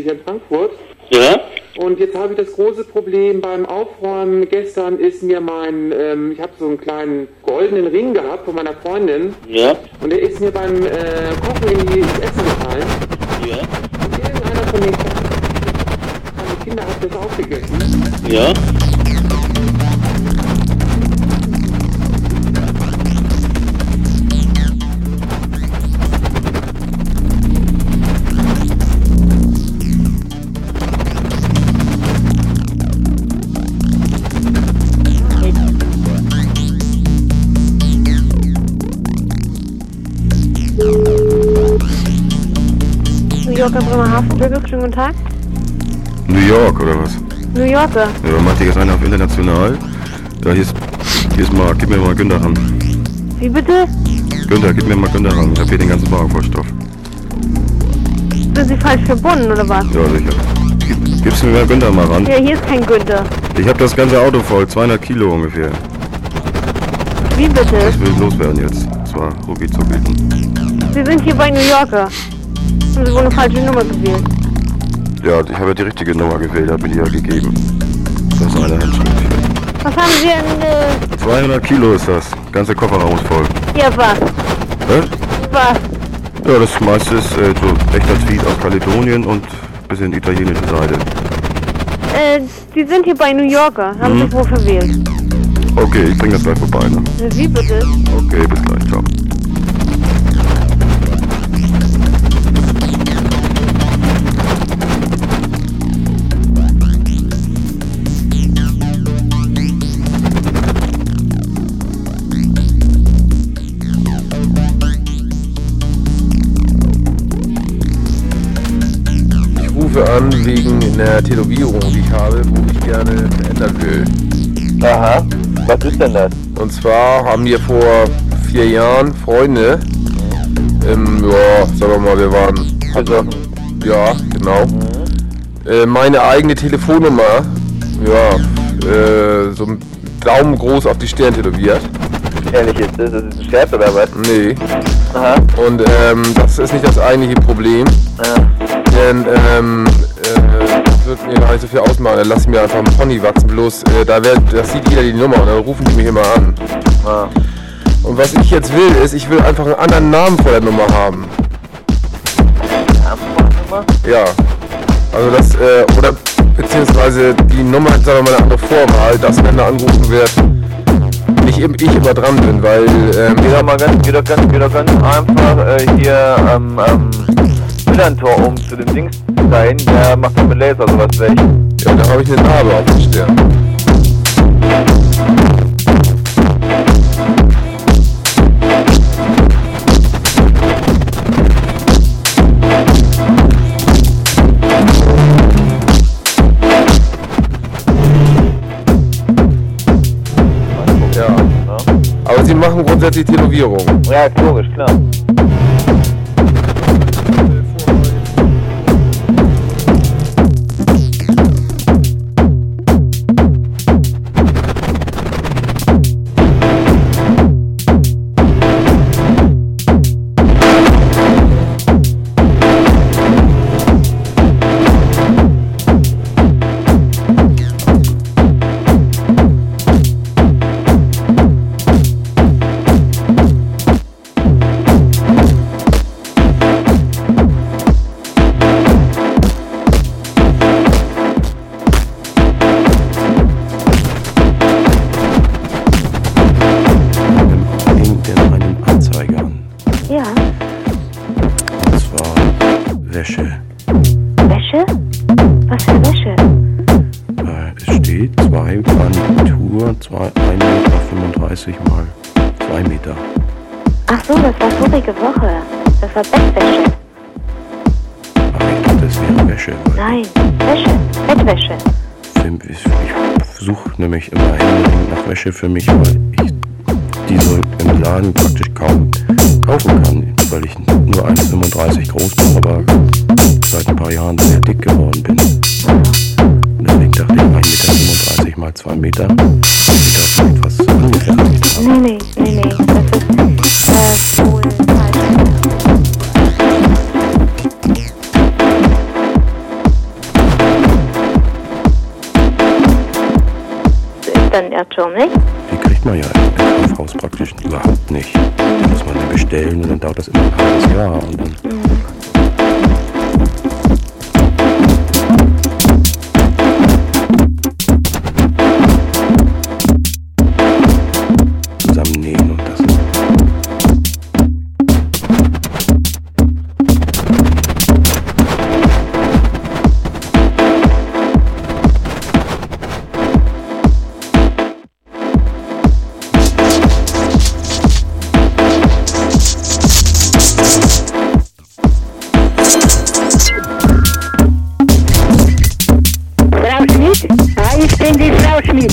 hier in Frankfurt. Ja? Und jetzt habe ich das große Problem beim Aufräumen. Gestern ist mir mein, ähm, ich habe so einen kleinen goldenen Ring gehabt von meiner Freundin. Ja? Und der ist mir beim äh, Kochen in die ins Essen gefallen. Ja? Und irgendeiner von den meine Kinder hat das aufgegessen. Ja? Yorker Bremerhaven, Birgit, schönen guten Tag. New York oder was? New Yorker. Ja, macht ihr jetzt einer auf international? Ja, hier ist, hier ist Marc, gib mir mal Günther ran. Wie bitte? Günther, gib mir mal Günther ran. Ich hab hier den ganzen Wagen voll Stoff. Sind Sie falsch verbunden oder was? Ja, sicher. Gib, gibst du mir mal Günther mal ran? Ja, hier ist kein Günther. Ich hab das ganze Auto voll, 200 Kilo ungefähr. Wie bitte? Das will loswerden jetzt. Das war rucki zucki. Sie sind hier bei New Yorker. Haben Sie wohl eine falsche Nummer gewählt? Ja, ich habe ja die richtige Nummer gewählt, hat mir die ja gegeben. Das ist eine Handschrift. Was haben Sie denn, äh, 200 Kilo ist das. Ganze Kofferraum ist voll. ja was? Hä? Was? Ja, das meiste ist äh, so echter Tweet aus Kaledonien und bisschen italienische Seite. Äh, Sie sind hier bei New Yorker. Haben Mhm. sich wohl verwählt. Okay, ich bring das gleich vorbei. Ne? Äh, Wie bitte? Okay, bis gleich, ciao. Rufe an wegen einer Tätowierung, die ich habe, wo ich gerne verändern will. Aha. Was ist denn das? Und zwar haben wir vor vier Jahren Freunde, ähm, ja, sagen wir mal, wir waren, Also, ja, genau, äh, meine eigene Telefonnummer, ja, äh, so ein Daumen groß auf die Stirn tätowiert. ehrlich ist das? Ein Scherz oder was? Nee. Aha. Und ähm, das ist nicht das eigentliche Problem, Ja. Denn ähm, äh, das wird mir gar nicht so viel ausmachen. Dann lass ich mir einfach einen Pony wachsen. Bloß, äh, da wird, das sieht jeder die Nummer und dann rufen die mich immer an. Ah. Und was ich jetzt will, ist, ich will einfach einen anderen Namen vor der Nummer haben. Ja. Also das, äh, oder beziehungsweise die Nummer hat, sagen wir mal, eine andere Vorwahl, dass wenn da angerufen wird, nicht ich immer dran bin, weil, ähm, Geh doch mal ganz, geh doch ganz, geh doch ganz einfach äh, hier am ähm, Millantor um zu dem Dings dahin, der macht doch mit Laser sowas weg. ja, da habe ich eine Narbe auf der Stirn. Ja. Ja, Aber sie machen grundsätzlich Tätowierung. ja logisch, klar. Es steht zwei Garnitur, zwei, 1,35 Meter mal 2 Meter. Ach so, das war vorige Woche. Das war Bettwäsche. Aber ich dachte, es wäre Wäsche. Nein, Wäsche. Bettwäsche. ich ich suche nämlich immer händeringend nach Wäsche für mich, weil ich diese im Laden praktisch kaum zwei Meter. Zwei Meter etwas nee, nee, nee, nee. Das ist äh, Polen. Dann Erdschirm nicht? Die kriegt man ja im Kaufhaus praktisch überhaupt nicht. Die muss man dann bestellen und dann dauert das immer ein halbes Jahr und dann. Mhm.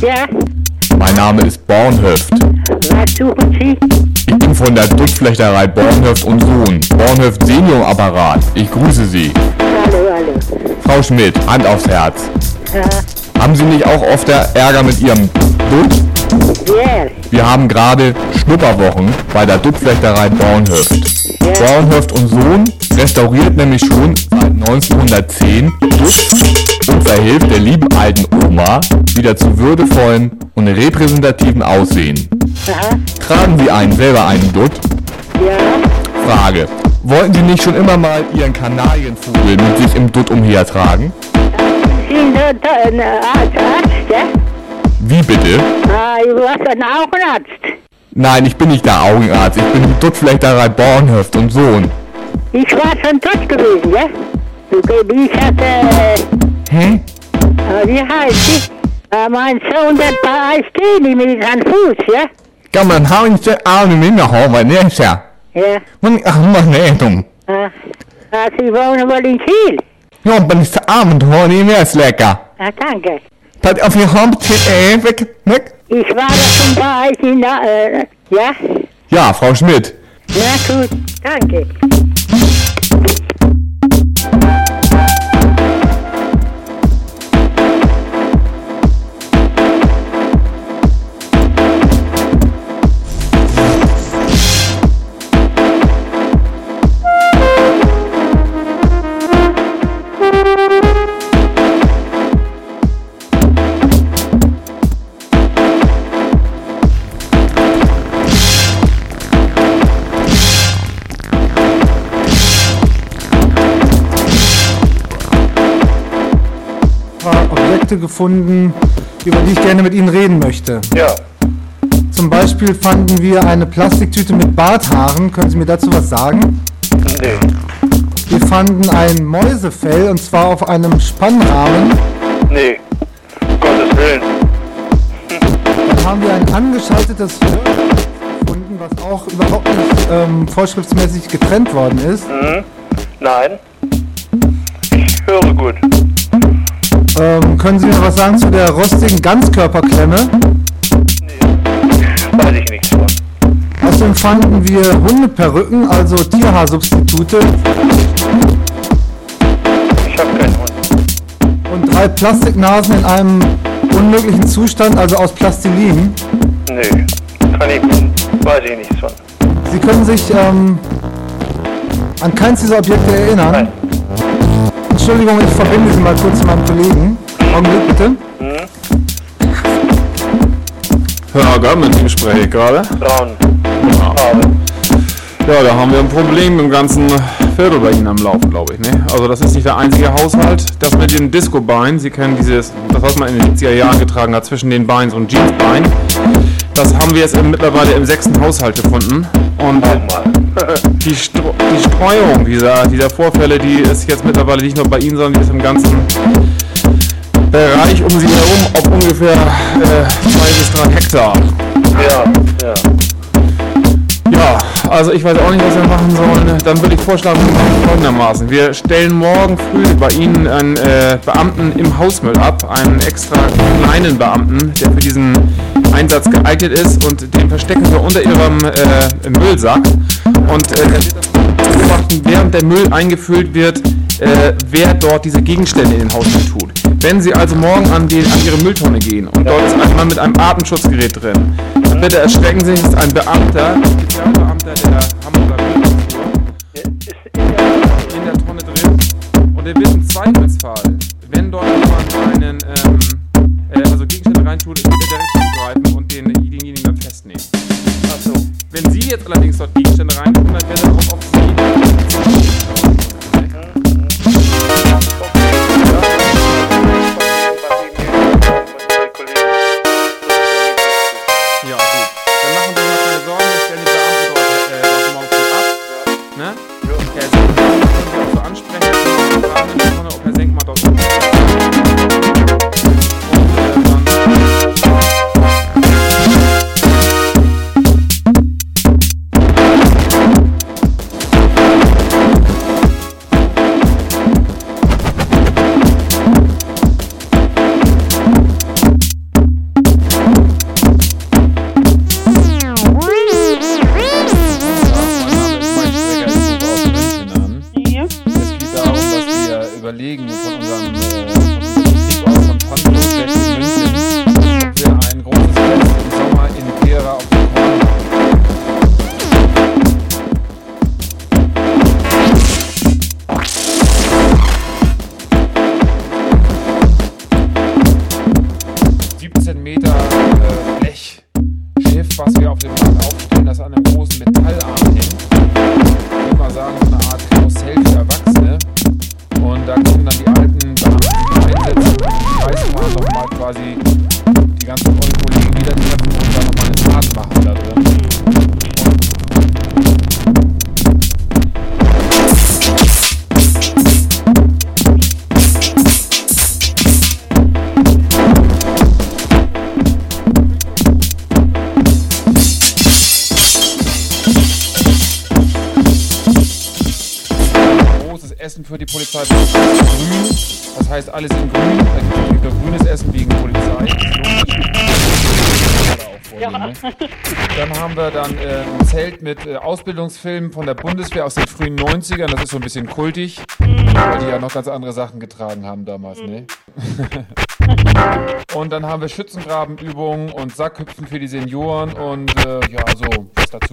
Ja. Mein Name ist Bornhöft. Was suchen Sie? Ich bin von der Duttflechterei Bornhöft und Sohn. Bornhöft Senior Apparat. Ich grüße Sie. Hallo, hallo. Frau Schmidt, Hand aufs Herz. Ja, Haben Sie nicht auch oft Ärger mit Ihrem Dutt? wer? Wir haben gerade Schnupperwochen bei der Duttflechterei Bornhöft. Bornhöft und Sohn restauriert nämlich schon 1910 Dutt und verhilft der lieben alten Oma wieder zu würdevollen und repräsentativen Aussehen. Aha, Tragen Sie einen selber einen Dutt? ja. Frage. Wollten Sie nicht schon immer mal Ihren Kanarienvogel mit sich im Dutt umhertragen? Wie bitte? Ah, ich war ein Augenarzt. Nein, ich bin nicht der Augenarzt. Ich bin Duttflechterei Bornhöft und Sohn. Ich war schon dort gewesen, ja? Du, Ich hatte, äh, Hä? ah, wie heißt sie? Ah, mein Sohn, der war Eisteni mit seinem Fuß, ja? Kan man houden ze aan de minderhoofd niet ja? Ja. Man ach man dum. Ah, ah, Sie wohnen wohl in Kiel? Ja, ben is de avond hoor niet meer is lekker. Ah, danke. Dat auf je hand zit eh weg, weg. Ich war da schon bei euch in der, äh, ja? Ja, Frau Schmidt. Na gut, danke. Paar Objekte gefunden, über die ich gerne mit Ihnen reden möchte. Ja. Zum Beispiel fanden wir eine Plastiktüte mit Barthaaren. Können Sie mir dazu was sagen? Nee. Wir fanden ein Mäusefell und zwar auf einem Spannrahmen. Nee. Um Gottes Willen. Dann haben wir ein angeschaltetes Hörgerät gefunden, was auch überhaupt nicht ähm, vorschriftsmäßig getrennt worden ist. Nein. Ich höre gut. Ähm, können Sie mir was sagen zu der rostigen Ganzkörperklemme? Weiß ich nichts von. Außerdem fanden wir Hundeperücken, also Tierhaarsubstitute Ich habe keinen Hund. und drei Plastiknasen in einem unmöglichen Zustand, also aus Plastilin. Nee. Kann ich, weiß ich nichts von. Sie können sich ähm, an keins dieser Objekte erinnern. Nein. Entschuldigung, ich verbinde Sie mal kurz zu meinem Kollegen. Augenblick bitte. Ja, mit dem spreche ich gerade. Braun. Ja. Ja, da haben wir ein Problem im ganzen Viertel bei Ihnen am Laufen, glaube ich. Ne? Also das ist nicht der einzige Haushalt. Das mit dem Disco-Bein, Sie kennen dieses, das was man in den 70er Jahren getragen hat, zwischen den Beins und Jeansbein. Das haben wir jetzt mittlerweile im sechsten Haushalt gefunden. Und die, Stro die Streuung dieser, dieser Vorfälle, die ist jetzt mittlerweile nicht nur bei Ihnen, sondern die ist im ganzen Bereich um Sie herum auf ungefähr äh, zwei bis drei Hektar. ja, ja. Also ich weiß auch nicht, was wir machen sollen. Dann würde ich vorschlagen, wir machen folgendermaßen. Wir stellen morgen früh bei Ihnen einen äh, Beamten im Hausmüll ab, einen extra kleinen Beamten, der für diesen Einsatz geeignet ist und den verstecken wir unter Ihrem äh, Müllsack. Und äh, während der Müll eingefüllt wird, äh, wer dort diese Gegenstände in den Hausmüll tut. Wenn Sie also morgen an, die, an Ihre Mülltonne gehen und dort ist ein Mann mit einem Atemschutzgerät drin, bitte erschrecken Sie sich, es ist ein Beamter, ein Spezialbeamter der Hamburger Müllabfuhr in der Tonne drin. Und wird im Zweifelsfall, wenn dort jemand einen, ähm, äh, also Gegenstände reintut, ...17 Meter äh, Blechschiff, was wir auf dem Markt aufstellen, heißt alles in grün. Da gibt es nur grünes Essen wegen Polizei. Ne? Dann haben wir dann äh, ein Zelt mit äh, Ausbildungsfilmen von der Bundeswehr aus den frühen 90ern. Das ist so ein bisschen kultig, weil die ja noch ganz andere Sachen getragen haben damals. Ne? und dann haben wir Schützengrabenübungen und Sackhüpfen für die Senioren und äh, ja, so was dazu